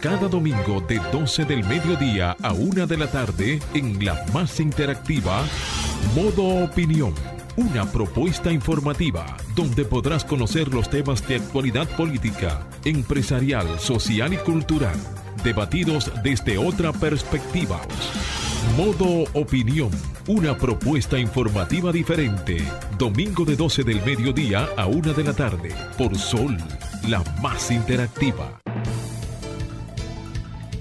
cada domingo de 12 del mediodía a 1 de la tarde en la más interactiva Modo Opinión. Una propuesta informativa donde podrás conocer los temas de actualidad política, empresarial, social y cultural, debatidos desde otra perspectiva. Modo Opinión, una propuesta informativa diferente. Domingo de 12 del mediodía a 1 de la tarde por Sol, la más interactiva.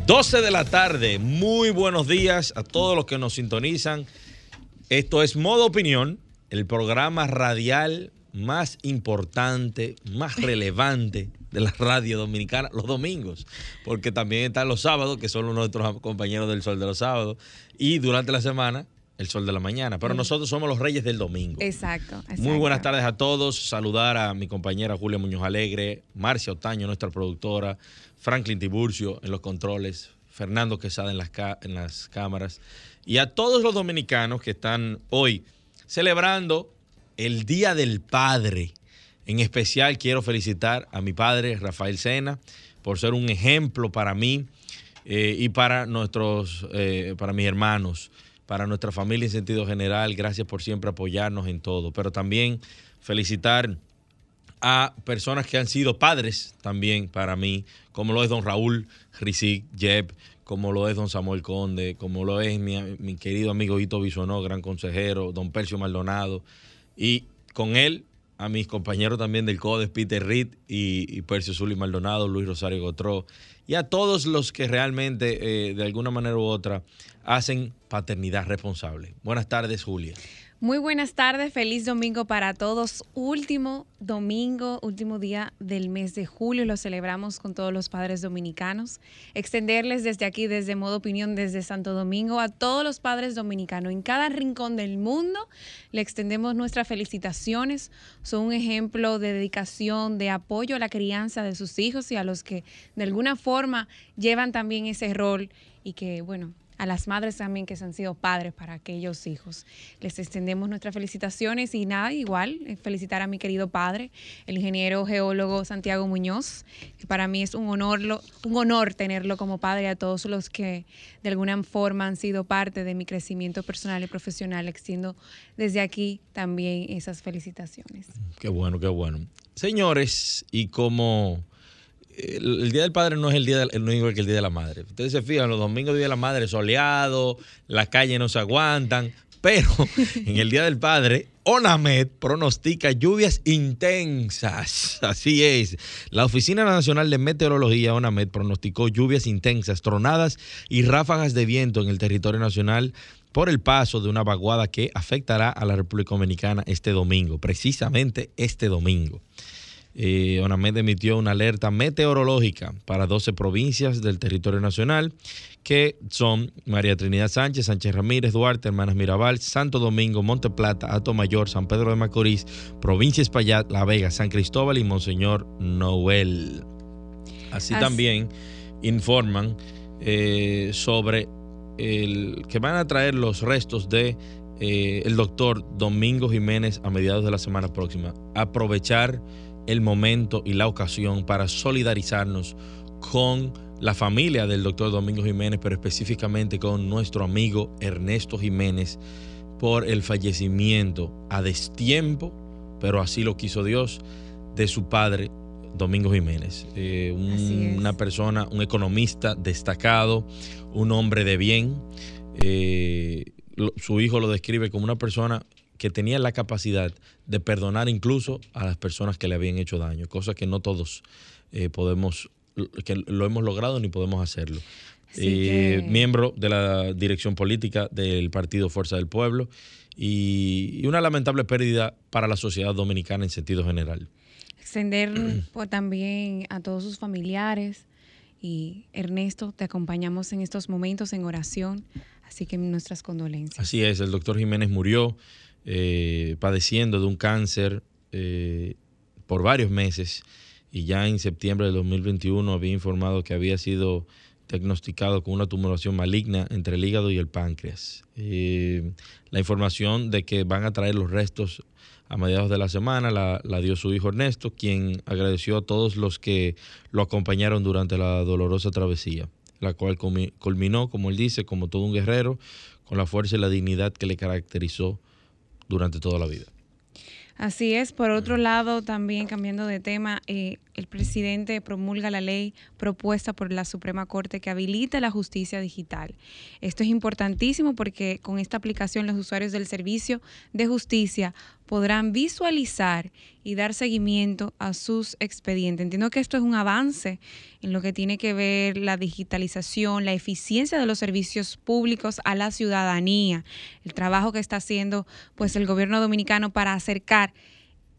12 de la tarde, muy buenos días a todos los que nos sintonizan. Esto es Modo Opinión, el programa radial más importante, más relevante de la radio dominicana los domingos, porque también están los sábados, que son nuestros compañeros del Sol de los Sábados, y durante la semana el sol de la mañana. Pero nosotros somos los reyes del domingo. Exacto, Muy buenas tardes a todos. Saludar a mi compañera Julia Muñoz Alegre, Marcia Otaño, nuestra productora, Franklin Tiburcio en los controles, Fernando Quesada en las, en las cámaras, y a todos los dominicanos que están hoy celebrando el Día del Padre. En especial quiero felicitar a mi padre, Rafael Sena, por ser un ejemplo para mí eh, y para nuestros, eh, para mis hermanos para nuestra familia en sentido general. Gracias por siempre apoyarnos en todo. Pero también felicitar a personas que han sido padres también para mí, como lo es don Raúl Rizik Jeb, como lo es don Samuel Conde, como lo es mi, querido amigo Hito Bisonó, gran consejero, don Percio Maldonado, y con él a mis compañeros también del CODES, Peter Reed y, Percio Zuli Maldonado, Luis Rosario Gotró, y a todos los que realmente, eh, de alguna manera u otra, hacen paternidad responsable. Buenas tardes, Julia. Muy buenas tardes, feliz domingo para todos. Último domingo, último día del mes de julio, lo celebramos con todos los padres dominicanos. Extenderles desde aquí, desde Modo Opinión, desde Santo Domingo, a todos los padres dominicanos en cada rincón del mundo, le extendemos nuestras felicitaciones. Son un ejemplo de dedicación, de apoyo a la crianza de sus hijos y a los que de alguna forma llevan también ese rol y que, bueno, a las madres también que se han sido padres para aquellos hijos. Les extendemos nuestras felicitaciones y nada, igual, eh, felicitar a mi querido padre, el ingeniero geólogo Santiago Muñoz, que para mí es un honor, un honor tenerlo como padre a todos los que de alguna forma han sido parte de mi crecimiento personal y profesional. Extiendo desde aquí también esas felicitaciones. Qué bueno, qué bueno. Señores, y como el, Día del Padre no es el día del, el que el Día de la Madre. Ustedes se fijan, los domingos Día de la Madre soleado, las calles no se aguantan, pero en el Día del Padre, ONAMED pronostica lluvias intensas. Así es. La Oficina Nacional de Meteorología, ONAMED, pronosticó lluvias intensas, tronadas y ráfagas de viento en el territorio nacional por el paso de una vaguada que afectará a la República Dominicana este domingo, precisamente este domingo eh, ONAMED emitió una alerta meteorológica para 12 provincias del territorio nacional, que son María Trinidad Sánchez, Sánchez Ramírez, Duarte, Hermanas Mirabal, Santo Domingo, Monte Plata, Ato Mayor, San Pedro de Macorís, Provincia Espaillat, La Vega, San Cristóbal y Monseñor Noel. Así, también informan eh, sobre el, que van a traer los restos de eh, el doctor Domingo Jiménez a mediados de la semana próxima. Aprovechar el momento y la ocasión para solidarizarnos con la familia del doctor Domingo Jiménez, pero específicamente con nuestro amigo Ernesto Jiménez por el fallecimiento a destiempo, pero así lo quiso Dios, de su padre Domingo Jiménez. Eh, una persona, un economista destacado, un hombre de bien. Eh, su hijo lo describe como una persona que tenía la capacidad de perdonar incluso a las personas que le habían hecho daño, cosa que no todos eh, podemos, que lo hemos logrado ni podemos hacerlo. Eh, miembro de la dirección política del Partido Fuerza del Pueblo y, una lamentable pérdida para la sociedad dominicana en sentido general. Extender pues, también a todos sus familiares y Ernesto, te acompañamos en estos momentos en oración, así que nuestras condolencias. Así es, el doctor Jiménez murió eh, padeciendo de un cáncer eh, por varios meses y ya en septiembre de 2021 había informado que había sido diagnosticado con una tumoración maligna entre el hígado y el páncreas. Eh, la información de que van a traer los restos a mediados de la semana la, dio su hijo Ernesto, quien agradeció a todos los que lo acompañaron durante la dolorosa travesía, la cual culminó, como él dice, como todo un guerrero, con la fuerza y la dignidad que le caracterizó durante toda la vida. Así es. Por otro lado, también cambiando de tema, eh, el presidente promulga la ley propuesta por la Suprema Corte que habilita la justicia digital. Esto es importantísimo porque con esta aplicación los usuarios del servicio de justicia podrán visualizar y dar seguimiento a sus expedientes. Entiendo que esto es un avance en lo que tiene que ver la digitalización, la eficiencia de los servicios públicos a la ciudadanía, el trabajo que está haciendo pues el gobierno dominicano para acercar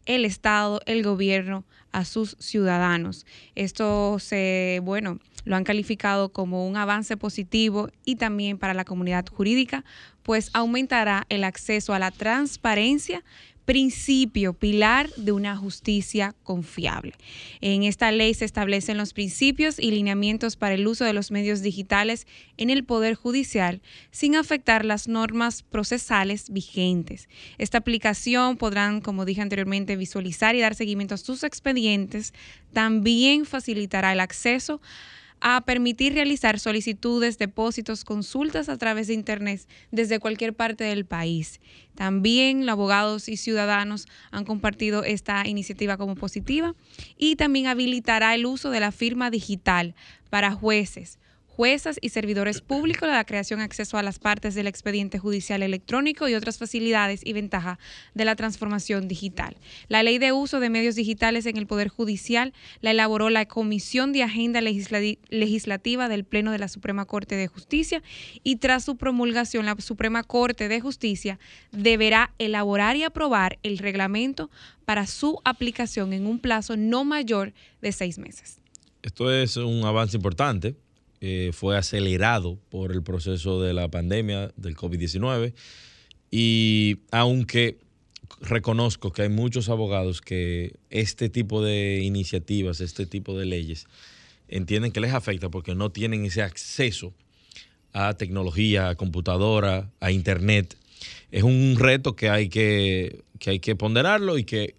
el Estado, el gobierno a sus ciudadanos. Esto se, bueno, lo han calificado como un avance positivo y también para la comunidad jurídica, pues aumentará el acceso a la transparencia principio, pilar de una justicia confiable. En esta ley se establecen los principios y lineamientos para el uso de los medios digitales en el Poder Judicial sin afectar las normas procesales vigentes. Esta aplicación podrán, como dije anteriormente, visualizar y dar seguimiento a sus expedientes. También facilitará el acceso a permitir realizar solicitudes, depósitos, consultas a través de Internet desde cualquier parte del país. También los abogados y ciudadanos han compartido esta iniciativa como positiva y también habilitará el uso de la firma digital para jueces, juezas y servidores públicos, la creación, acceso a las partes del expediente judicial electrónico y otras facilidades y ventajas de la transformación digital. La ley de uso de medios digitales en el Poder Judicial la elaboró la Comisión de Agenda Legislativa del Pleno de la Suprema Corte de Justicia y tras su promulgación la Suprema Corte de Justicia deberá elaborar y aprobar el reglamento para su aplicación en un plazo no mayor de seis meses. Esto es un avance importante eh, fue acelerado por el proceso de la pandemia del COVID-19 y aunque reconozco que hay muchos abogados que este tipo de iniciativas, este tipo de leyes, entienden que les afecta porque no tienen ese acceso a tecnología, a computadora, a internet. Es un reto que hay que, que, hay que ponderarlo y que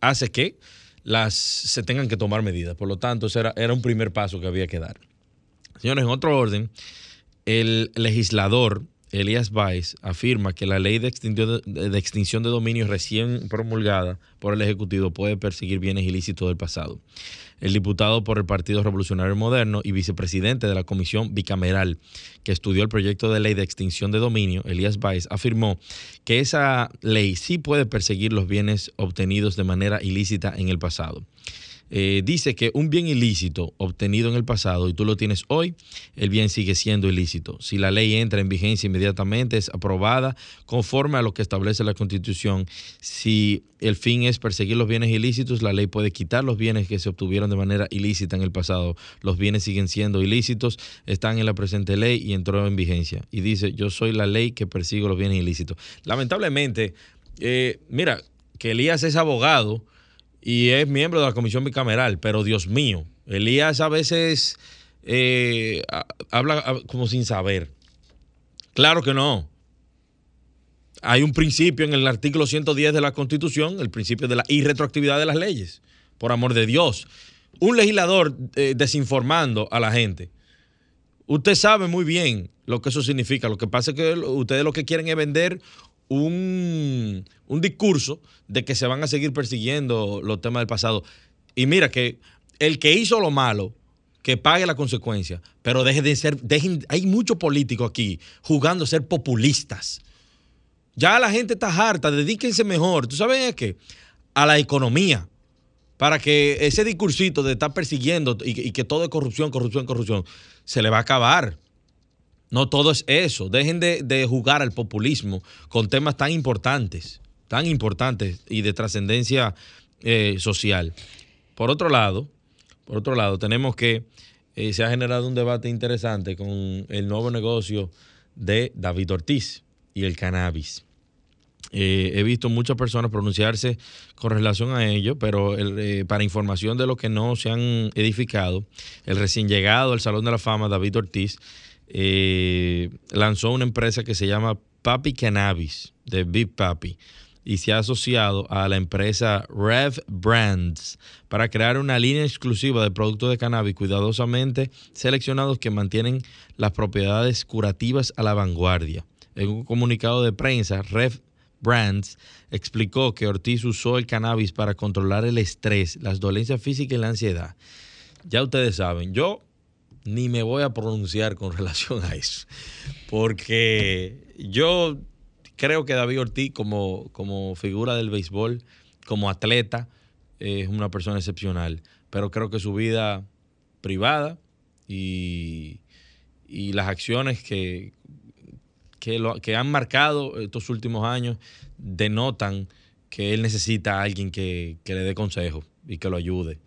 hace que las, se tengan que tomar medidas. Por lo tanto, era, era un primer paso que había que dar. Señores, en otro orden, el legislador Elías Baez afirma que la ley de extinción de, extinción de dominio recién promulgada por el Ejecutivo puede perseguir bienes ilícitos del pasado. El diputado por el Partido Revolucionario Moderno y vicepresidente de la Comisión Bicameral que estudió el proyecto de ley de extinción de dominio, Elías Baez, afirmó que esa ley sí puede perseguir los bienes obtenidos de manera ilícita en el pasado. Eh, dice que un bien ilícito obtenido en el pasado y tú lo tienes hoy, el bien sigue siendo ilícito. Si la ley entra en vigencia inmediatamente, es aprobada conforme a lo que establece la Constitución. Si el fin es perseguir los bienes ilícitos, la ley puede quitar los bienes que se obtuvieron de manera ilícita en el pasado. Los bienes siguen siendo ilícitos, están en la presente ley y entró en vigencia. Y dice, yo soy la ley que persigo los bienes ilícitos. Lamentablemente, eh, mira, que Elías es abogado y es miembro de la comisión bicameral, pero Dios mío, Elías a veces eh, habla como sin saber. Claro que no. Hay un principio en el artículo 110 de la Constitución, el principio de la irretroactividad de las leyes, por amor de Dios. Un legislador eh, desinformando a la gente. Usted sabe muy bien lo que eso significa. Lo que pasa es que ustedes lo que quieren es vender un, discurso de que se van a seguir persiguiendo los temas del pasado. Y mira que el que hizo lo malo, que pague la consecuencia, pero deje de ser, dejen, hay muchos políticos aquí jugando a ser populistas. Ya la gente está harta, dedíquense mejor, ¿tú sabes qué? A la economía, para que ese discursito de estar persiguiendo y, y que todo es corrupción, corrupción, corrupción, se le va a acabar. No todo es eso. Dejen de, jugar al populismo con temas tan importantes, tan importantes y de trascendencia eh, social. Por otro lado, por otro lado, tenemos que eh, se ha generado un debate interesante con el nuevo negocio de David Ortiz y el cannabis. Eh, he visto muchas personas pronunciarse con relación a ello, pero para información de lo que no se han edificado, el recién llegado al Salón de la Fama, David Ortiz, eh, lanzó una empresa que se llama Papi Cannabis, de Big Papi, y se ha asociado a la empresa Rev Brands para crear una línea exclusiva de productos de cannabis cuidadosamente seleccionados que mantienen las propiedades curativas a la vanguardia. En un comunicado de prensa, Rev Brands explicó que Ortiz usó el cannabis para controlar el estrés, las dolencias físicas y la ansiedad. Ya ustedes saben, yo ni me voy a pronunciar con relación a eso, porque yo creo que David Ortiz como, como figura del béisbol, como atleta, es una persona excepcional, pero creo que su vida privada y, y las acciones que, que, lo, que han marcado estos últimos años denotan que él necesita a alguien que, le dé consejo y que lo ayude.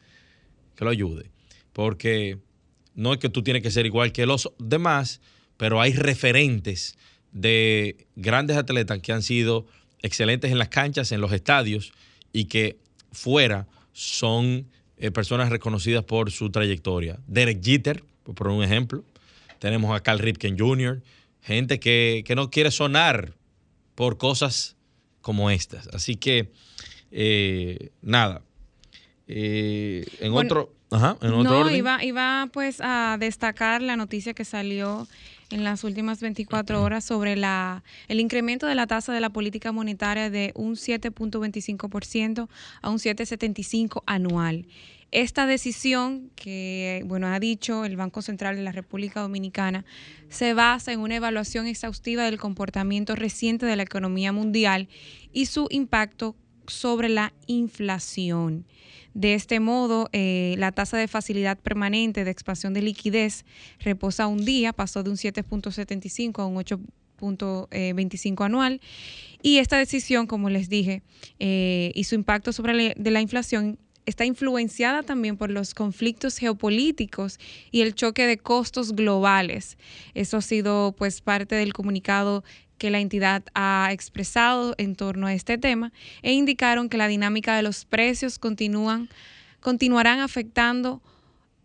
Que lo ayude. Porque no es que tú tienes que ser igual que los demás, pero hay referentes de grandes atletas que han sido excelentes en las canchas, en los estadios y que fuera son eh, personas reconocidas por su trayectoria. Derek Jeter, por un ejemplo. Tenemos a Cal Ripken Jr., gente que, no quiere sonar por cosas como estas. Así que, eh, nada. Eh, en otro... Ajá, en otro no, Iba, iba pues a destacar la noticia que salió en las últimas 24 horas sobre la, el incremento de la tasa de la política monetaria de un 7.25% a un 7.75 anual. Esta decisión que, bueno, ha dicho el Banco Central de la República Dominicana se basa en una evaluación exhaustiva del comportamiento reciente de la economía mundial y su impacto sobre la inflación. De este modo, eh, la tasa de facilidad permanente de expansión de liquidez reposa un día, pasó de un 7.75 a un 8.25 anual. Y esta decisión, como les dije, eh, y su impacto sobre la, la inflación está influenciada también por los conflictos geopolíticos y el choque de costos globales. Eso ha sido pues parte del comunicado que la entidad ha expresado en torno a este tema e indicaron que la dinámica de los precios continúan, continuarán afectando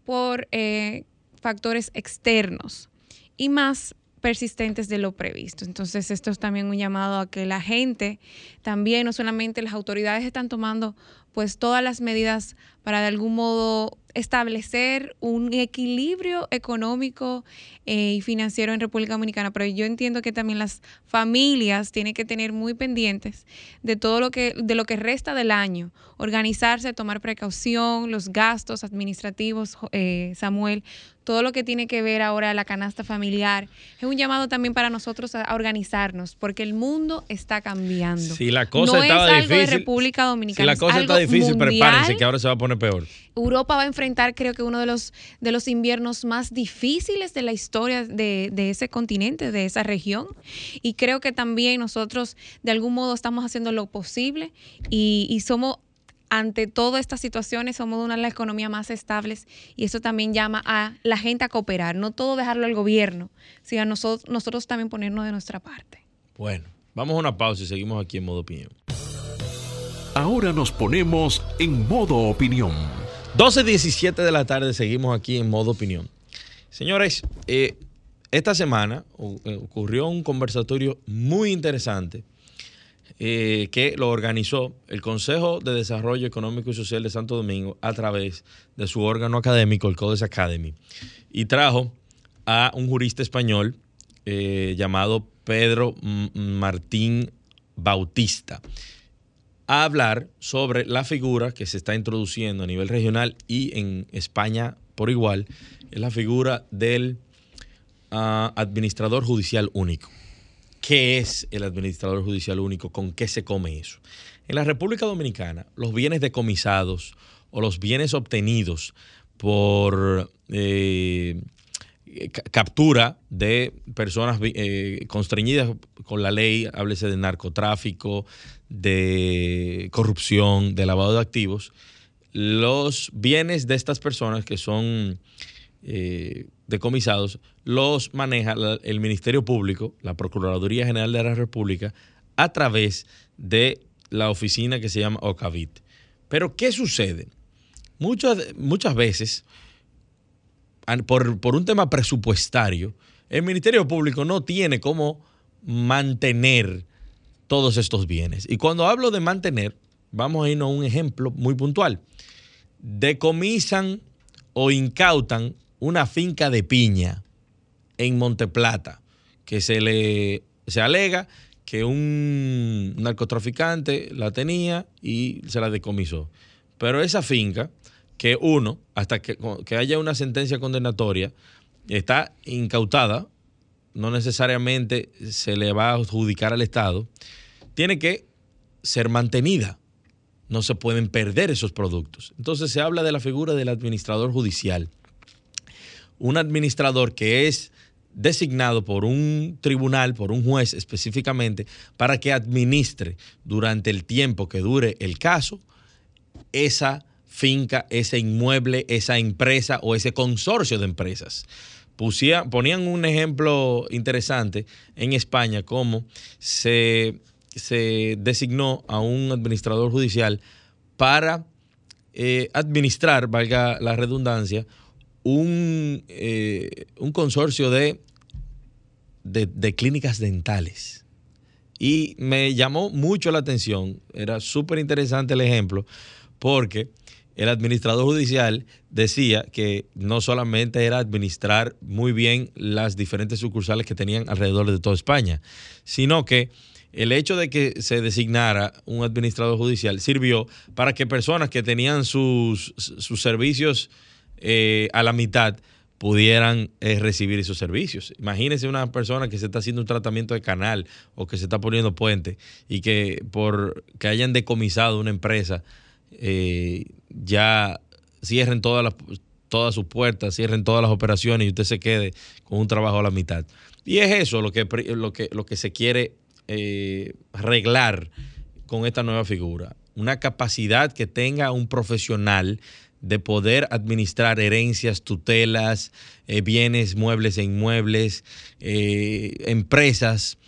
por eh, factores externos y más persistentes de lo previsto. Entonces, esto es también un llamado a que la gente, también no solamente las autoridades están tomando pues todas las medidas para de algún modo establecer un equilibrio económico eh, y financiero en República Dominicana, pero yo entiendo que también las familias tienen que tener muy pendientes de todo lo que de lo que resta del año, organizarse, tomar precaución, los gastos administrativos, eh, Samuel, todo lo que tiene que ver ahora la canasta familiar. Es un llamado también para nosotros a, organizarnos, porque el mundo está cambiando. Si la cosa no es algo de República Dominicana. Si la cosa está difícil, prepárense que ahora se va a poner peor. Europa va a enfrentar, creo que uno de los de los inviernos más difíciles de la historia de, de ese continente, de esa región. Y creo que también nosotros de algún modo estamos haciendo lo posible y, y somos ante todas estas situaciones somos una de las economías más estables y eso también llama a la gente a cooperar, no todo dejarlo al gobierno, sino a nosotros, nosotros también ponernos de nuestra parte. Bueno, vamos a una pausa y seguimos aquí en modo opinión. Ahora nos ponemos en modo opinión. 12.17 de la tarde seguimos aquí en modo opinión. Señores, eh, esta semana eh, ocurrió un conversatorio muy interesante eh, que lo organizó el Consejo de Desarrollo Económico y Social de Santo Domingo a través de su órgano académico, el Codes Academy, y trajo a un jurista español llamado Pedro Martín Bautista a hablar sobre la figura que se está introduciendo a nivel regional y en España por igual, es la figura del ah, administrador judicial único qué es el administrador judicial único, con qué se come eso. En la República Dominicana, los bienes decomisados o los bienes obtenidos por eh, captura de personas eh, constreñidas con la ley, háblese de narcotráfico, de corrupción, de lavado de activos, los bienes de estas personas que son eh, decomisados los maneja el Ministerio Público, la Procuraduría General de la República, a través de la oficina que se llama Ocavit. Pero, ¿qué sucede? Muchas, muchas veces, por, por un tema presupuestario, el Ministerio Público no tiene cómo mantener todos estos bienes. Y cuando hablo de mantener, vamos a irnos a un ejemplo muy puntual. Decomisan o incautan una finca de piña en Monteplata, que se le se alega que un narcotraficante la tenía y se la decomisó. Pero esa finca, que uno, hasta que, que haya una sentencia condenatoria, está incautada, no necesariamente se le va a adjudicar al Estado, tiene que ser mantenida. No se pueden perder esos productos. Entonces se habla de la figura del administrador judicial. Un administrador que es designado por un tribunal, por un juez específicamente, para que administre durante el tiempo que dure el caso esa finca, ese inmueble, esa empresa o ese consorcio de empresas. ponían un ejemplo interesante en España, cómo se, designó a un administrador judicial para eh, administrar, valga la redundancia, un, eh, un consorcio de de, clínicas dentales. Y me llamó mucho la atención, era súper interesante el ejemplo, porque el administrador judicial decía que no solamente era administrar muy bien las diferentes sucursales que tenían alrededor de toda España, sino que el hecho de que se designara un administrador judicial sirvió para que personas que tenían sus, sus servicios eh, a la mitad, pudieran eh, recibir esos servicios. Imagínense una persona que se está haciendo un tratamiento de canal o que se está poniendo puente y que por que hayan decomisado una empresa eh, ya cierren todas las todas sus puertas, cierren todas las operaciones y usted se quede con un trabajo a la mitad. Y es eso lo que, lo que, lo que se quiere eh, arreglar con esta nueva figura. Una capacidad que tenga un profesional de poder administrar herencias, tutelas, eh, bienes, muebles e inmuebles, eh, empresas,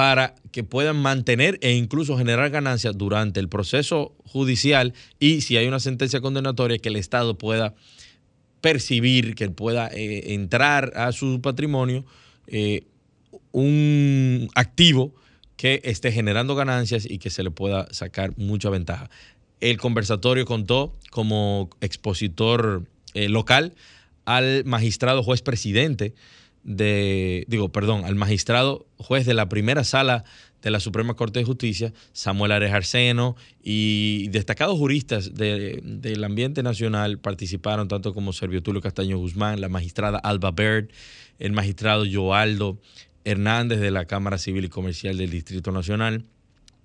para que puedan mantener e incluso generar ganancias durante el proceso judicial y si hay una sentencia condenatoria que el Estado pueda percibir, que pueda eh, entrar a su patrimonio un activo que esté generando ganancias y que se le pueda sacar mucha ventaja. El conversatorio contó como expositor eh, local al magistrado juez presidente de, digo, perdón, al magistrado juez de la primera sala de la Suprema Corte de Justicia, Samuel Ares Arseno, y destacados juristas del ambiente nacional participaron, tanto como Servio Tulio Castaño Guzmán, la magistrada Alba Baird, el magistrado Joaldo Hernández de la Cámara Civil y Comercial del Distrito Nacional,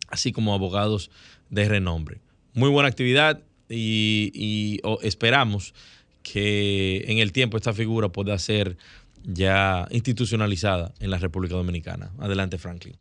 así como abogados de renombre. Muy buena actividad y, esperamos que en el tiempo esta figura pueda ser ya institucionalizada en la República Dominicana. Adelante, Franklin.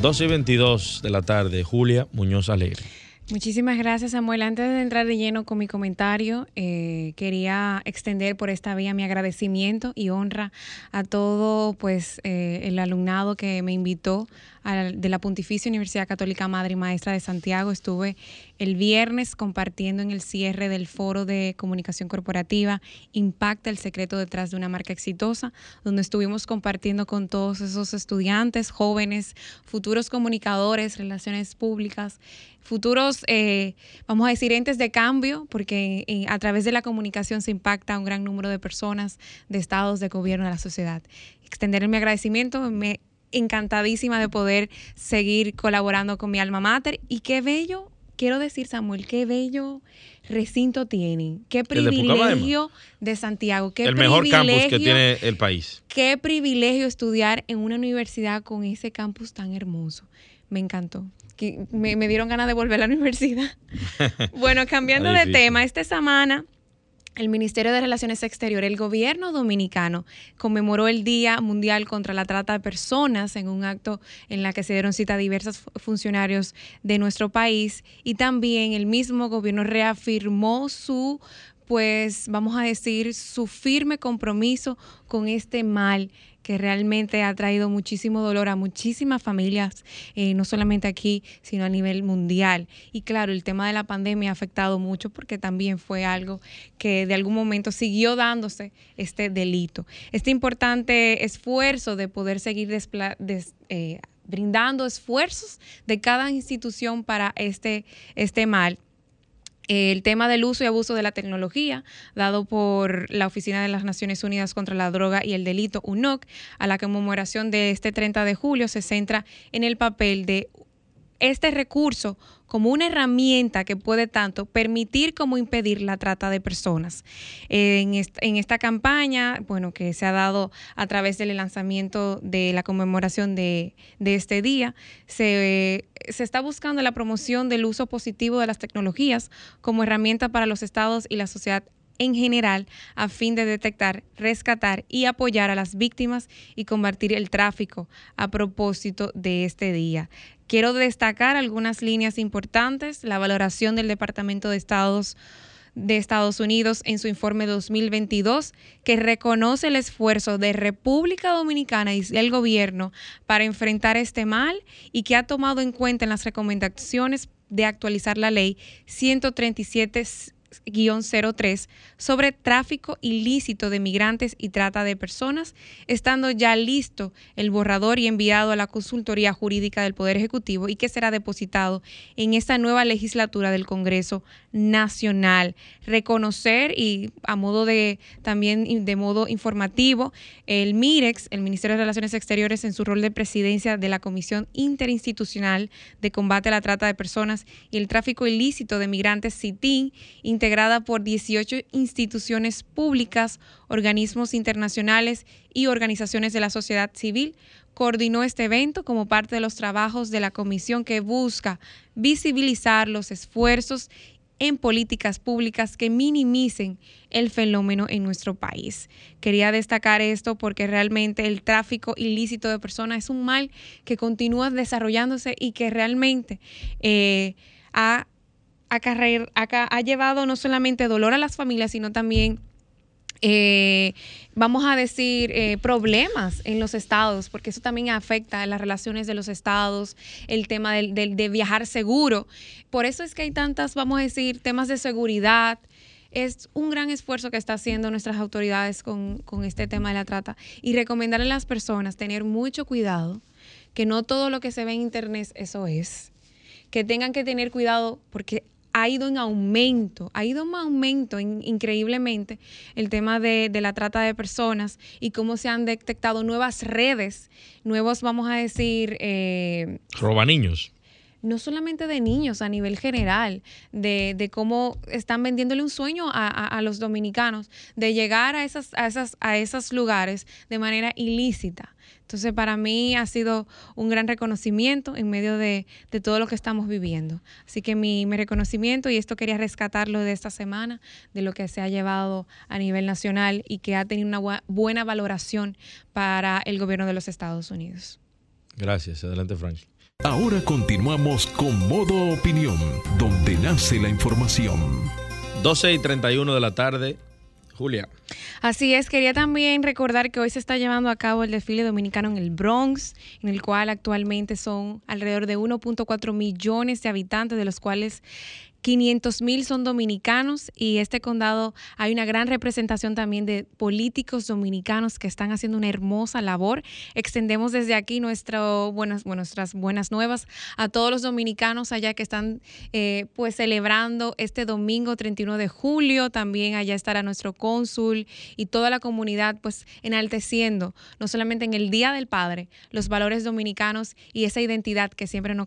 Dos y 22 de la tarde, Julia Muñoz Alegre. Muchísimas gracias, Samuel. Antes de entrar de lleno con mi comentario, eh, quería extender por esta vía mi agradecimiento y honra a todo pues eh, el alumnado que me invitó de la Pontificia Universidad Católica Madre y Maestra de Santiago. Estuve el viernes compartiendo en el cierre del foro de comunicación corporativa Impacta el secreto detrás de una marca exitosa, donde estuvimos compartiendo con todos esos estudiantes, jóvenes, futuros comunicadores, relaciones públicas, futuros, eh, vamos a decir, entes de cambio, porque eh, a través de la comunicación se impacta a un gran número de personas, de estados, de gobierno, de la sociedad. Extender mi agradecimiento, me encantadísima de poder seguir colaborando con mi alma mater y qué bello, quiero decir Samuel, qué bello recinto tiene, qué privilegio de, Santiago, qué el mejor campus que tiene el país. Qué privilegio estudiar en una universidad con ese campus tan hermoso. Me encantó. Me, me dieron ganas de volver a la universidad. bueno, cambiando de tema, esta semana el Ministerio de Relaciones Exteriores, el gobierno dominicano, conmemoró el Día Mundial contra la Trata de Personas en un acto en la que se dieron cita a diversos funcionarios de nuestro país. Y también el mismo gobierno reafirmó su pues vamos a decir, su firme compromiso con este mal que realmente ha traído muchísimo dolor a muchísimas familias, eh, no solamente aquí, sino a nivel mundial. Y claro, el tema de la pandemia ha afectado mucho porque también fue algo que de algún momento siguió dándose este delito. Este importante esfuerzo de poder seguir eh, brindando esfuerzos de cada institución para este, este mal el tema del uso y abuso de la tecnología, dado por la Oficina de las Naciones Unidas contra la Droga y el Delito, UNOC, a la conmemoración de este 30 de julio se centra en el papel de este recurso como una herramienta que puede tanto permitir como impedir la trata de personas. En esta, campaña, bueno, que se ha dado a través del lanzamiento de la conmemoración de, este día, se, se está buscando la promoción del uso positivo de las tecnologías como herramienta para los estados y la sociedad en general a fin de detectar, rescatar y apoyar a las víctimas y combatir el tráfico a propósito de este día. Quiero destacar algunas líneas importantes, la valoración del Departamento de Estados de Estados Unidos en su informe 2022, que reconoce el esfuerzo de República Dominicana y del gobierno para enfrentar este mal y que ha tomado en cuenta en las recomendaciones de actualizar la ley 137 03 sobre tráfico ilícito de migrantes y trata de personas, estando ya listo el borrador y enviado a la consultoría jurídica del Poder Ejecutivo y que será depositado en esta nueva legislatura del Congreso Nacional. Reconocer y a modo de también de modo informativo, el MIREX, el Ministerio de Relaciones Exteriores, en su rol de presidencia de la Comisión Interinstitucional de Combate a la Trata de Personas y el Tráfico Ilícito de Migrantes, CITIN, integrada por 18 instituciones públicas, organismos internacionales y organizaciones de la sociedad civil, coordinó este evento como parte de los trabajos de la comisión que busca visibilizar los esfuerzos en políticas públicas que minimicen el fenómeno en nuestro país. Quería destacar esto porque realmente el tráfico ilícito de personas es un mal que continúa desarrollándose y que realmente eh, ha ha, ha llevado no solamente dolor a las familias, sino también eh, vamos a decir, eh, problemas en los estados, porque eso también afecta a las relaciones de los estados, el tema de viajar seguro. Por eso es que hay tantas, vamos a decir, temas de seguridad. Es un gran esfuerzo que están haciendo nuestras autoridades con, con este tema de la trata y recomendarle a las personas tener mucho cuidado, que no todo lo que se ve en internet eso es, que tengan que tener cuidado porque ha ido en aumento, ha ido en aumento increíblemente el tema de, la trata de personas y cómo se han detectado nuevas redes, nuevos, vamos a decir... Eh, Roba niños no solamente de niños, a nivel general, de, cómo están vendiéndole un sueño a, los dominicanos de llegar a, esas, a, esas, a esos lugares de manera ilícita. Entonces, para mí ha sido un gran reconocimiento en medio de, todo lo que estamos viviendo. Así que mi, reconocimiento, y esto quería rescatarlo de esta semana, de lo que se ha llevado a nivel nacional y que ha tenido una buena valoración para el gobierno de los Estados Unidos. Gracias. Adelante, Frank. Ahora continuamos con Modo Opinión, donde nace la información. 12 y 31 de la tarde. Julia. Así es, quería también recordar que hoy se está llevando a cabo el desfile dominicano en el Bronx, en el cual actualmente son alrededor de 1.4 millones de habitantes, de los cuales 500 mil son dominicanos y este condado hay una gran representación también de políticos dominicanos que están haciendo una hermosa labor. Extendemos desde aquí nuestro, buenas, nuestras buenas nuevas a todos los dominicanos allá que están eh, pues celebrando este domingo 31 de julio. También allá estará nuestro cónsul y toda la comunidad pues enalteciendo no solamente en el Día del Padre los valores dominicanos y esa identidad que siempre nos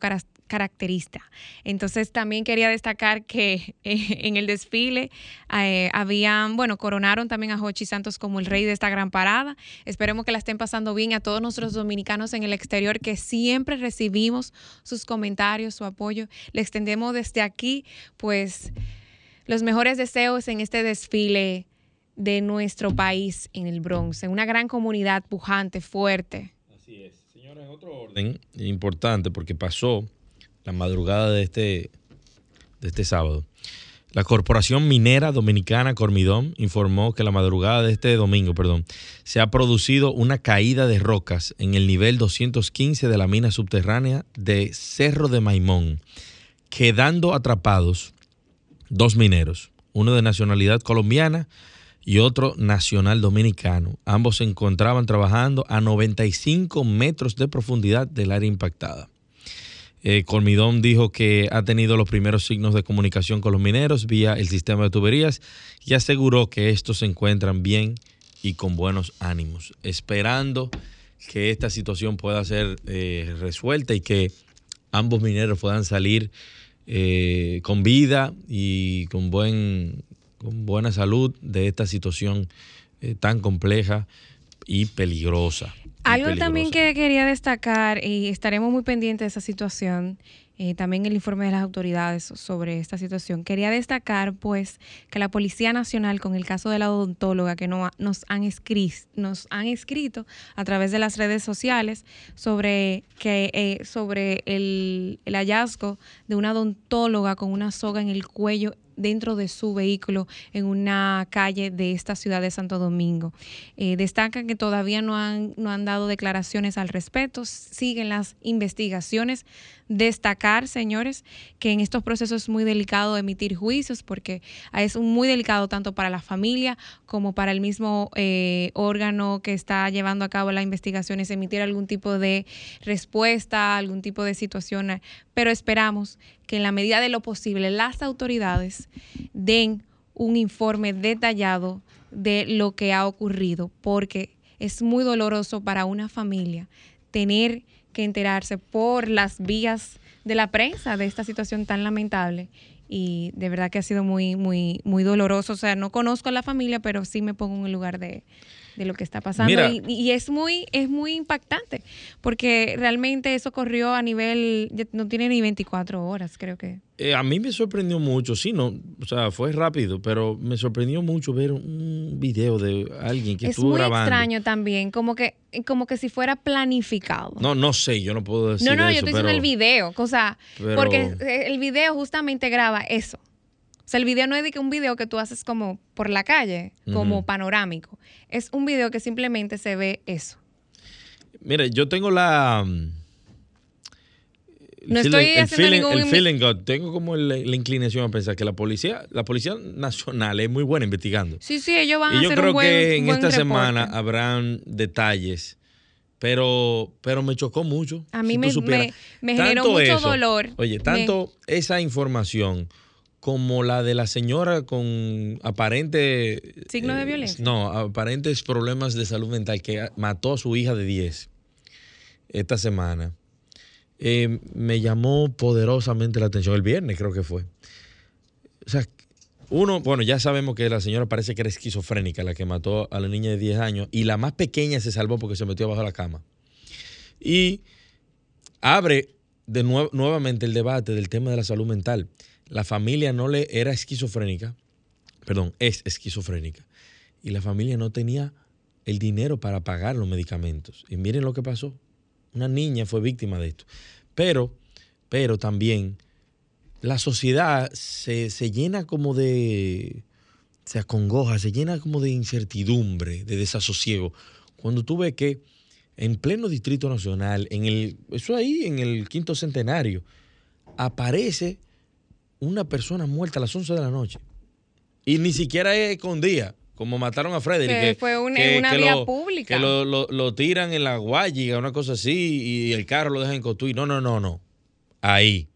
caracteriza. Entonces también quería destacar que eh, en el desfile eh, habían, bueno, coronaron también a Jochi Santos como el rey de esta gran parada. Esperemos que la estén pasando bien a todos nuestros dominicanos en el exterior que siempre recibimos sus comentarios, su apoyo. Le extendemos desde aquí, pues los mejores deseos en este desfile de nuestro país en el Bronx, en una gran comunidad pujante, fuerte. Así es. Señores, otro orden importante porque pasó la madrugada de este, de este sábado. La Corporación Minera Dominicana Cormidón informó que la madrugada de este domingo, perdón, se ha producido una caída de rocas en el nivel 215 de la mina subterránea de Cerro de Maimón, quedando atrapados dos mineros, uno de nacionalidad colombiana y otro nacional dominicano. Ambos se encontraban trabajando a 95 metros de profundidad del área impactada. Eh, Colmidón dijo que ha tenido los primeros signos de comunicación con los mineros vía el sistema de tuberías y aseguró que estos se encuentran bien y con buenos ánimos, esperando que esta situación pueda ser eh, resuelta y que ambos mineros puedan salir eh, con vida y con, buen, con buena salud de esta situación tan compleja y peligrosa. Algo también que quería destacar, y estaremos muy pendientes de esa situación, eh, también el informe de las autoridades sobre esta situación. Quería destacar, pues, que la Policía Nacional, con el caso de la odontóloga que no, nos, han nos han escrito a través de las redes sociales sobre, que, eh, sobre el, el hallazgo de una odontóloga con una soga en el cuello dentro de su vehículo en una calle de esta ciudad de Santo Domingo. Eh, destacan que todavía no han, no han dado declaraciones al respecto, siguen las investigaciones. Destacar, señores, que en estos procesos es muy delicado emitir juicios porque es muy delicado tanto para la familia como para el mismo eh, órgano que está llevando a cabo la investigación es emitir algún tipo de respuesta, algún tipo de situación, pero esperamos que en la medida de lo posible las autoridades den un informe detallado de lo que ha ocurrido, porque es muy doloroso para una familia tener que enterarse por las vías de la prensa de esta situación tan lamentable. Y de verdad que ha sido muy muy muy doloroso, o sea, no conozco a la familia, pero sí me pongo en el lugar de, de lo que está pasando y, es muy es muy impactante porque realmente eso corrió a nivel no tiene ni 24 horas creo que. Eh, a mí me sorprendió mucho sí no o sea fue rápido pero me sorprendió mucho ver un video de alguien que estuvo grabando. es muy extraño también como que como que si fuera planificado. No no sé yo no puedo decir no no yo estoy diciendo el video cosa porque el video justamente graba eso sea, el video no es de que un video que tú haces como por la calle, como panorámico. Es un video que simplemente se ve eso. Mire, yo tengo la. Mm, no estoy haciendo el feeling, tengo como la, inclinación a pensar que la policía, la policía nacional es muy buena investigando. Sí, sí, ellos van a hacer un buen Y yo creo que en esta semana habrán detalles, pero, pero me chocó mucho. A mí me, me, generó mucho dolor. Oye, tanto esa información como la de la señora con aparente... Signos de eh, violencia. No, aparentes problemas de salud mental que mató a su hija de 10 esta semana. Eh, me llamó poderosamente la atención el viernes, creo que fue. O sea, uno, bueno, ya sabemos que la señora parece que era esquizofrénica, la que mató a la niña de 10 años, y la más pequeña se salvó porque se metió bajo la cama. Y abre de nuevamente el debate del tema de la salud mental la familia no le era esquizofrénica, perdón, es esquizofrénica, y la familia no tenía el dinero para pagar los medicamentos. Y miren lo que pasó. Una niña fue víctima de esto. Pero, pero también la sociedad se, se llena como de, se acongoja, se llena como de incertidumbre, de desasosiego. Cuando tú ves que en pleno Distrito Nacional, en el, eso ahí, en el quinto centenario, aparece una persona muerta a las 11 de la noche. Y ni siquiera es escondida, como mataron a Frederick. Que, fue una, vía pública. Que lo, tiran en la guayiga, una cosa así, y el carro lo dejan en Cotuí. No, no, no, no. Ahí.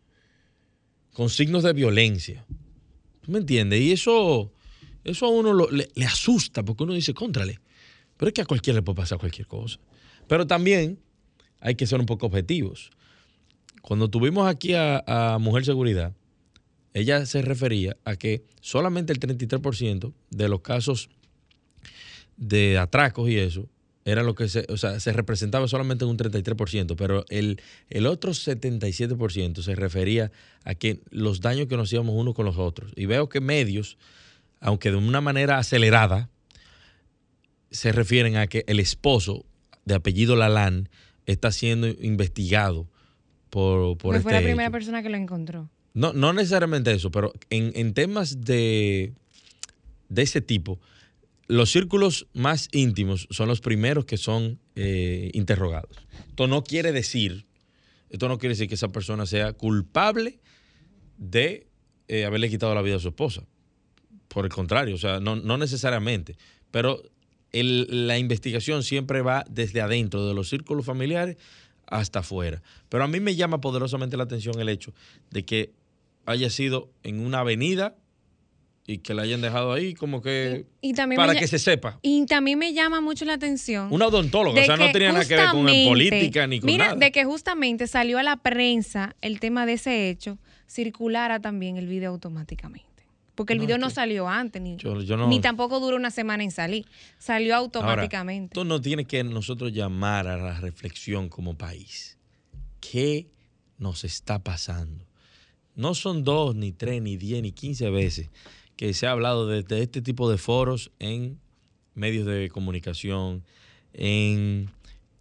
Con signos de violencia. ¿Tú me entiendes? Y eso, eso a uno le, le, asusta, porque uno dice, contrale. Pero es que a cualquiera le puede pasar cualquier cosa. Pero también hay que ser un poco objetivos. Cuando tuvimos aquí a Mujer Seguridad, ella se refería a que solamente el 33% de los casos de atracos y eso era lo que se, o sea, se representaba solamente en un 33%, pero el, el otro 77% se refería a que los daños que nos hacíamos unos con los otros. Y veo que medios, aunque de una manera acelerada, se refieren a que el esposo de apellido Lalán está siendo investigado por, por este fue la primera hecho. persona que lo encontró. No, no necesariamente eso, pero en, en temas de, de ese tipo, los círculos más íntimos son los primeros que son eh, interrogados. Esto no quiere decir, esto no quiere decir que esa persona sea culpable de eh, haberle quitado la vida a su esposa. Por el contrario, o sea, no, no necesariamente. Pero la investigación siempre va desde adentro de los círculos familiares hasta afuera. Pero a mí me llama poderosamente la atención el hecho de que haya sido en una avenida y que la hayan dejado ahí como que Y también para me, que se sepa. y también me llama mucho la atención. Una odontóloga, o sea, no tenía nada que ver con política ni con mira, nada. de que justamente salió a la prensa el tema de ese hecho, circulara también el video automáticamente. Porque el No, video no que salió antes, ni, Yo- yo no- ni tampoco duró una semana en salir. Salió Ahora, automáticamente. esto no tiene que nosotros llamar a la reflexión como país. ¿Qué nos está pasando? No son dos, ni tres, ni diez, ni quince veces que se ha hablado de, este tipo de foros en medios de comunicación, en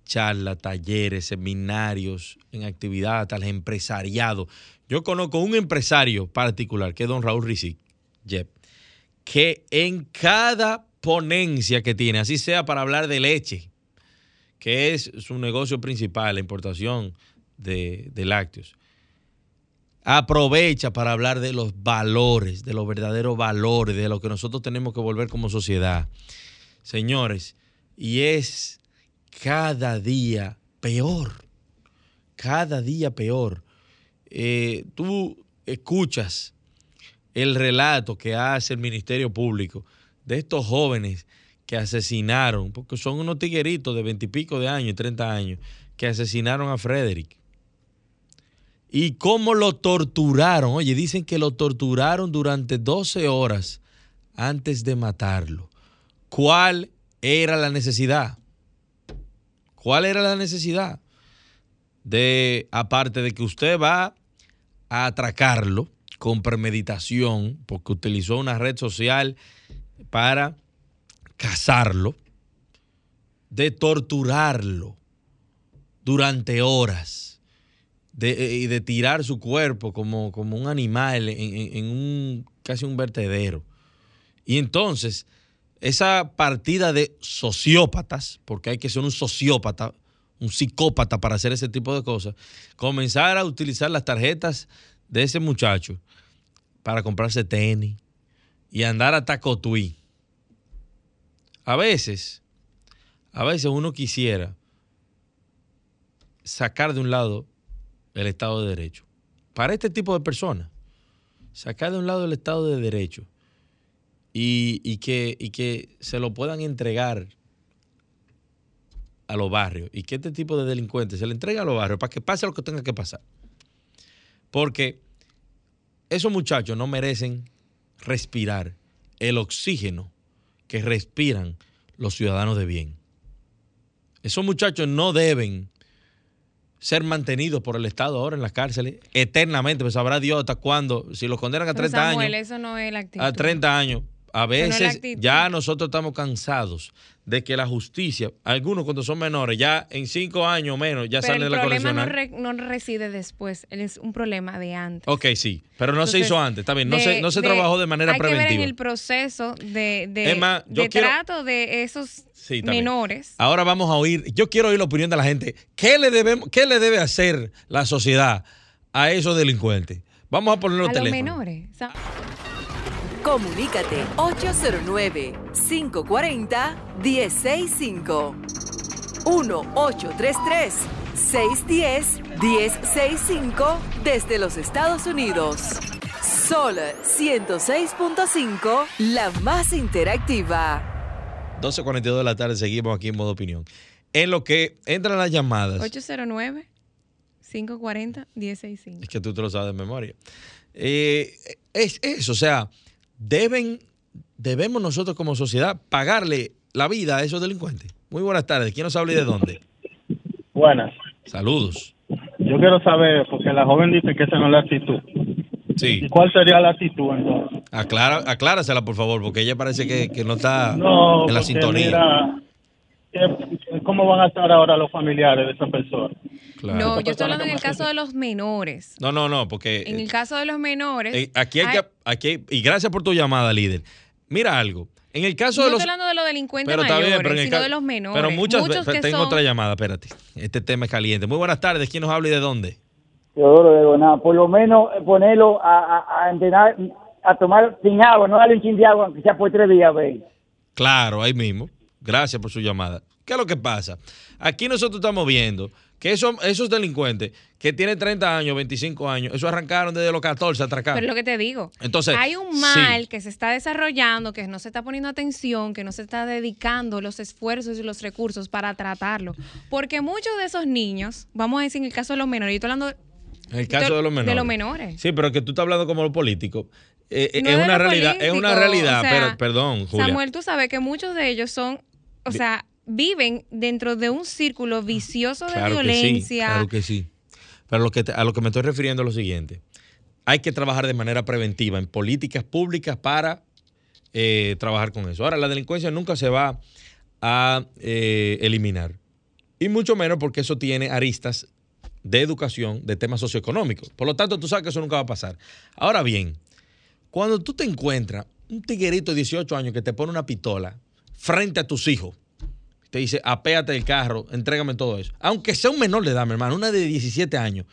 charlas, talleres, seminarios, en actividades, al empresariado. Yo conozco un empresario particular, que es don Raúl Rizic, que en cada ponencia que tiene, así sea para hablar de leche, que es su negocio principal, la importación de lácteos, aprovecha para hablar de los valores, de los verdaderos valores, de lo que nosotros tenemos que volver como sociedad. Señores, y es cada día peor, cada día peor. Eh, tú escuchas el relato que hace el Ministerio Público de estos jóvenes que asesinaron, porque son unos tigueritos de veintipico de años, 30 años, que asesinaron a Frederick. Y cómo lo torturaron. Oye, dicen que lo torturaron durante 12 horas antes de matarlo. ¿Cuál era la necesidad? ¿Cuál era la necesidad? De, aparte de que usted va a atracarlo con premeditación, porque utilizó una red social para cazarlo, de torturarlo durante horas de, y de tirar su cuerpo como, como un animal en, en- un casi un vertedero. Y entonces, esa partida de sociópatas, porque hay que ser un sociópata, un psicópata para hacer ese tipo de cosas, comenzar a utilizar las tarjetas de ese muchacho para comprarse tenis y andar hasta Cotuí. A veces, a veces uno quisiera sacar de un lado el Estado de Derecho. Para este tipo de personas, sacar de un lado el Estado de Derecho y, y que, y que se lo puedan entregar a los barrios y que este tipo de delincuentes se le entregue a los barrios para que pase lo que tenga que pasar. Porque esos muchachos no merecen respirar el oxígeno que respiran los ciudadanos de bien. Esos muchachos no deben ser mantenidos por el Estado ahora en las cárceles eternamente, pues sabrá Dios hasta cuándo, si los condenan a Pero 30 Samuel, años, eso no es la a 30 años, a veces ya nosotros estamos cansados de que la justicia, algunos cuando son menores, ya en 5 años o menos, ya Pero salen de el la problema no, correccional. re- no reside después, él es un problema de antes. Ok, sí, pero no se hizo antes, está bien, no de- se, no se de- trabajó de manera hay que ver preventiva. en el proceso de, de, Es más, yo de quiero- trato de esos Sí, menores. Ahora vamos a oír, yo quiero oír la opinión de la gente. ¿Qué le, debemos, qué le debe hacer la sociedad a esos delincuentes? Vamos a poner los a los teléfonos. menores. O sea, Comunícate 809-540-1065. 1-833-610-1065 desde los Estados Unidos. Sol 106.5, la más interactiva. 12.42 de la tarde, seguimos aquí en modo opinión. En lo que entran las llamadas, 809 540 1065. es que tú te lo sabes de memoria. Eh, es eso, o sea, deben, debemos nosotros como sociedad pagarle la vida a esos delincuentes. Muy buenas tardes. ¿Quién nos habla y de dónde? Buenas. Saludos. Yo quiero saber, porque la joven dice que esa no es la actitud. Sí. ¿Y cuál sería la actitud entonces? Aclara, aclárasela, por favor, porque ella parece que, que no está No, en la sintonía. mira, ¿qué- ¿cómo van a estar ahora los familiares de esa persona? Claro. No, yo estoy hablando en el caso de los menores. No, no, no, porque En el caso de los menores. eh, aquí hay hay- que, aquí hay- y gracias por tu llamada, líder. Mira algo. En el caso no de los estoy hablando de los delincuentes pero está mayores, bien, pero en el sino ca- de los menores. Pero muchas Muchos que tengo son- otra llamada, espérate. Este tema es caliente. Muy buenas tardes. ¿Quién nos habla y de dónde? Teodoro de Doná, por lo menos eh, ponerlo a, a, a entrenar, a tomar sin agua, no darle un chin de agua, aunque sea por tres días, ve. Claro, ahí mismo. Gracias por su llamada. ¿Qué es lo que pasa? Aquí nosotros estamos viendo que esos, esos delincuentes que tienen 30 años, 25 años, eso arrancaron desde los 14 a atracar. Pero es lo que te digo. Entonces, hay un sí. mal que se está desarrollando, que no se está poniendo atención, que no se está dedicando los esfuerzos y los recursos para tratarlo. Porque muchos de esos niños, vamos a decir en el caso de los menores, yo estoy hablando En el caso de- de los de menores. los menores. Sí, pero que tú estás hablando como los políticos. Eh, eh, No es una realidad, es una realidad, pero perdón, Julia. Samuel, tú sabes que muchos de ellos son, o sea, viven dentro de un círculo vicioso de Claro que sí, violencia. claro que sí. Pero lo que te- a lo que me estoy refiriendo es lo siguiente. Hay que trabajar de manera preventiva en políticas públicas para eh, trabajar con eso. Ahora, la delincuencia nunca se va a eh, eliminar. Y mucho menos porque eso tiene aristas de educación, de temas socioeconómicos. Por lo tanto, tú sabes que eso nunca va a pasar. Ahora bien, cuando tú te encuentras un tiguerito de 18 años que te pone una pistola frente a tus hijos, te dice, apéate del carro, entrégame todo eso. Aunque sea un menor de edad, mi hermano, una de 17 años.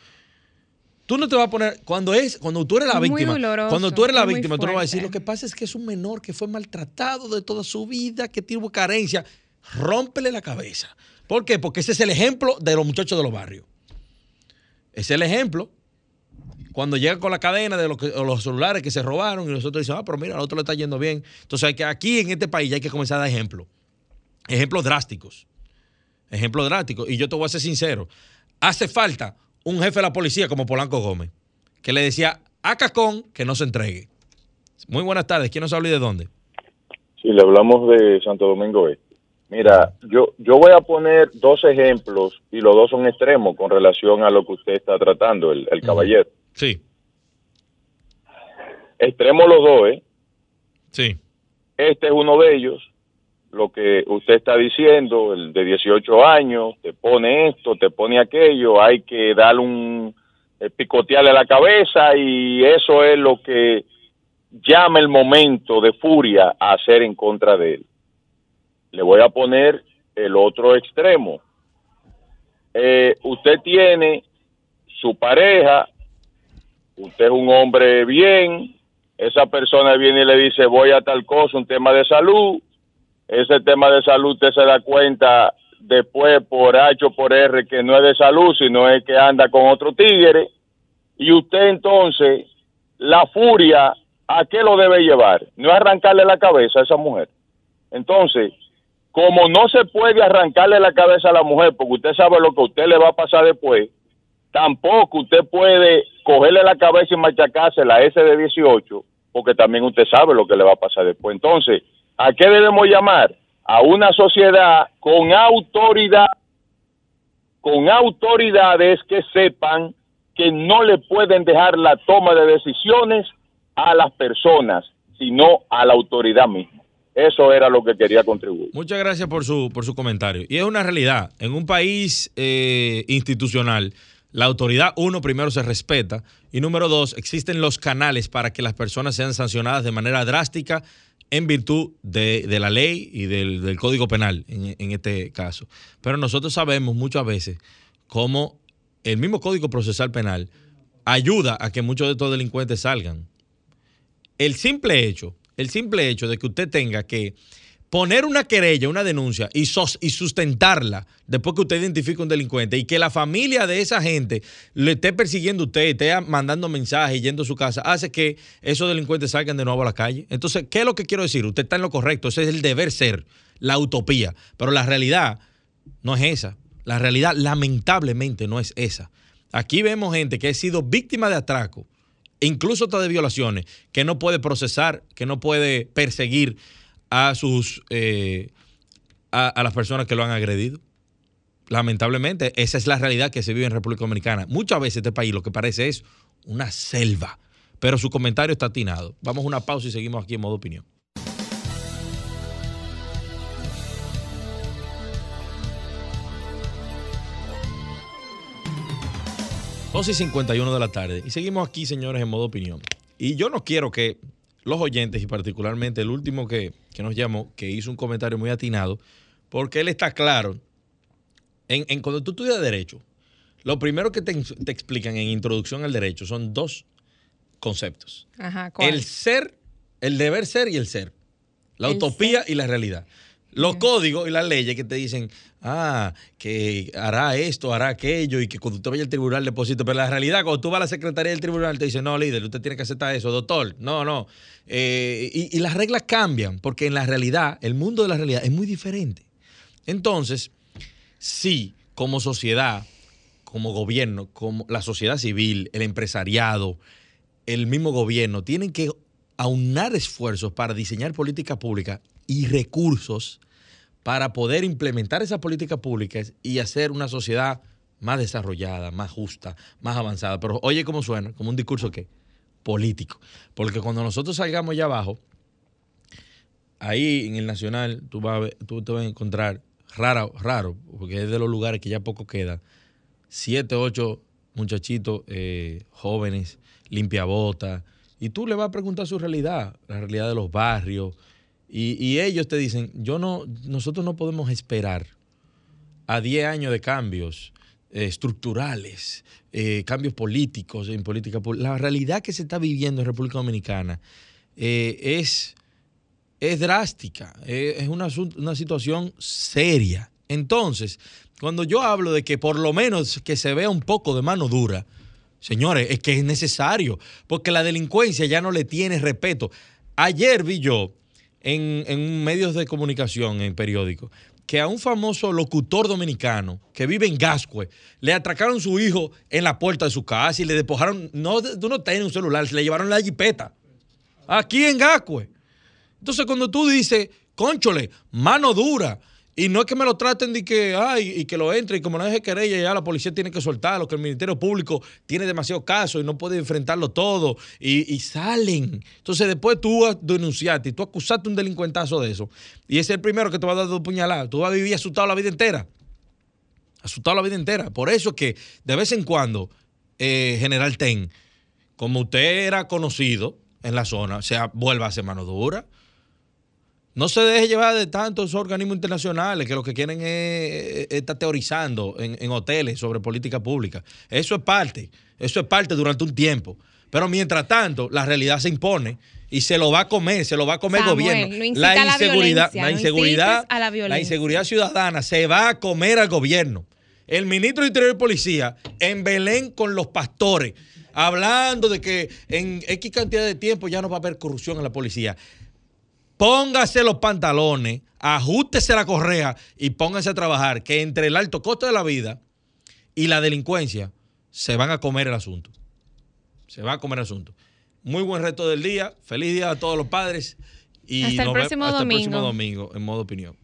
Tú no te vas a poner, cuando es, cuando tú eres la víctima, doloroso, cuando tú eres la víctima, tú no vas a decir, lo que pasa es que es un menor que fue maltratado de toda su vida, que tuvo carencia. Rómpele la cabeza. ¿Por qué? Porque ese es el ejemplo de los muchachos de los barrios. Ese es el ejemplo. Cuando llegan con la cadena de los, que- los celulares que se robaron y nosotros decimos, ah, pero mira, al otro le está yendo bien. Entonces hay que, aquí en este país ya hay que comenzar a dar ejemplos. Ejemplos drásticos. Ejemplos drásticos. Y yo te voy a ser sincero. Hace falta un jefe de la policía como Polanco Gómez, que le decía a Cacón que no se entregue. Muy buenas tardes. ¿Quién nos habla y de dónde? Si le hablamos de Santo Domingo Este. Mira, yo, yo voy a poner dos ejemplos y los dos son extremos con relación a lo que usted está tratando, el, el caballero. Sí, Extremos los dos, ¿eh? sí. Este es uno de ellos. Lo que usted está diciendo, el de 18 años, te pone esto, te pone aquello, hay que darle un eh, picotearle la cabeza y eso es lo que llama el momento de furia a hacer en contra de él. Le voy a poner el otro extremo. Eh, usted tiene su pareja, usted es un hombre bien, esa persona viene y le dice voy a tal cosa, un tema de salud, ese tema de salud usted se da cuenta después por H o por R que no es de salud, sino es que anda con otro tigre, y usted entonces, la furia, ¿a qué lo debe llevar? No arrancarle la cabeza a esa mujer. Entonces, como no se puede arrancarle la cabeza a la mujer, porque usted sabe lo que a usted le va a pasar después, tampoco usted puede cogerle la cabeza y machacársela a ese de 18, porque también usted sabe lo que le va a pasar después. Entonces, ¿a qué debemos llamar? A una sociedad con autoridad, con autoridades que sepan que no le pueden dejar la toma de decisiones a las personas, sino a la autoridad misma. Eso era lo que quería contribuir. Muchas gracias por su, por su comentario. Y es una realidad. En un país eh, institucional, la autoridad, uno, primero se respeta y número dos, existen los canales para que las personas sean sancionadas de manera drástica en virtud de, de la ley y del, del Código Penal, en, en este caso. Pero nosotros sabemos muchas veces cómo el mismo Código Procesal Penal ayuda a que muchos de estos delincuentes salgan. El simple hecho, el simple hecho de que usted tenga que poner una querella, una denuncia y, sos- y sustentarla después que usted identifica un delincuente y que la familia de esa gente le esté persiguiendo a usted, esté mandando mensajes yendo a su casa, hace que esos delincuentes salgan de nuevo a la calle. Entonces, ¿qué es lo que quiero decir? Usted está en lo correcto, ese es el deber ser, la utopía, pero la realidad no es esa. La realidad lamentablemente no es esa. Aquí vemos gente que ha sido víctima de atraco, incluso hasta de violaciones, que no puede procesar, que no puede perseguir a sus, eh, a, las personas que lo han agredido. Lamentablemente, esa es la realidad que se vive en República Dominicana. Muchas veces este país lo que parece es una selva, pero su comentario está atinado. Vamos a una pausa y seguimos aquí en modo opinión. 12 y 51 de la tarde. Y seguimos aquí, señores, en modo opinión. Y yo no quiero que los oyentes, y particularmente el último que, que nos llamó, que hizo un comentario muy atinado, porque él está claro. En, en cuando tú estudias Derecho, lo primero que te, te explican en Introducción al Derecho son dos conceptos. El ser, el deber ser y el ser. La El utopía y la realidad. Los códigos y las leyes que te dicen, ah, que hará esto, hará aquello, y que cuando usted vaya al tribunal deposite. Pero la realidad, cuando tú vas a la secretaría del tribunal, te dicen, no, líder, usted tiene que aceptar eso, doctor. No, no. Eh, y, y las reglas cambian, porque en la realidad, el mundo de la realidad es muy diferente. Entonces, sí, como sociedad, como gobierno, como la sociedad civil, el empresariado, el mismo gobierno, tienen que aunar esfuerzos para diseñar políticas públicas y recursos para poder implementar esas políticas públicas y hacer una sociedad más desarrollada, más justa, más avanzada. Pero oye cómo suena, como un discurso que político. Porque cuando nosotros salgamos allá abajo, ahí en el Nacional, tú, vas a ver- tú te vas a encontrar raro, raro, porque es de los lugares que ya poco queda, siete, ocho muchachitos eh, jóvenes, limpiabotas, y tú le vas a preguntar su realidad, la realidad de los barrios, y, ellos te dicen, yo no, nosotros no podemos esperar a 10 años de cambios eh, estructurales, eh, cambios políticos en política. La realidad que se está viviendo en República Dominicana eh, es, es drástica, es una, una situación seria. Entonces, cuando yo hablo de que por lo menos que se vea un poco de mano dura, señores, es que es necesario, porque la delincuencia ya no le tiene respeto. Ayer vi yo en, en medios de comunicación, en periódicos, que a un famoso locutor dominicano que vive en Gascue le atracaron su hijo en la puerta de su casa y le despojaron, no, tú no tienes un celular, se le llevaron la jipeta. Aquí en Gascue. Entonces, cuando tú dices, conchole, mano dura, y no es que me lo traten de que, ay, y que lo entre, y como no deje querella, ya la policía tiene que soltarlo, que el Ministerio Público tiene demasiado caso y no puede enfrentarlo todo, y, salen. Entonces, después tú denunciaste y tú acusaste un delincuentazo de eso, y ese es el primero que te va a dar dos puñaladas. Tú vas a vivir asustado la vida entera. Asustado la vida entera. Por eso es que de vez en cuando, eh, General Ten, como usted era conocido en la zona, o sea, vuelva a hacer mano dura. No se deje llevar de tantos organismos internacionales que lo que quieren es, es estar teorizando en, en hoteles sobre política pública. Eso es parte, eso es parte durante un tiempo. Pero mientras tanto, la realidad se impone y se lo va a comer, se lo va a comer el gobierno. no la inseguridad, la no inseguridad, la violencia. inseguridad ciudadana se va a comer al gobierno. El ministro de Interior y Policía en Belén con los pastores, hablando de que en X cantidad de tiempo ya no va a haber corrupción en la policía. Póngase los pantalones, ajustese la correa y póngase a trabajar, que entre el alto costo de la vida y la delincuencia se van a comer el asunto. Se va a comer el asunto. Muy buen reto del día. Feliz día a todos los padres. Y Hasta el nos próximo hasta el próximo domingo. domingo en modo opinión.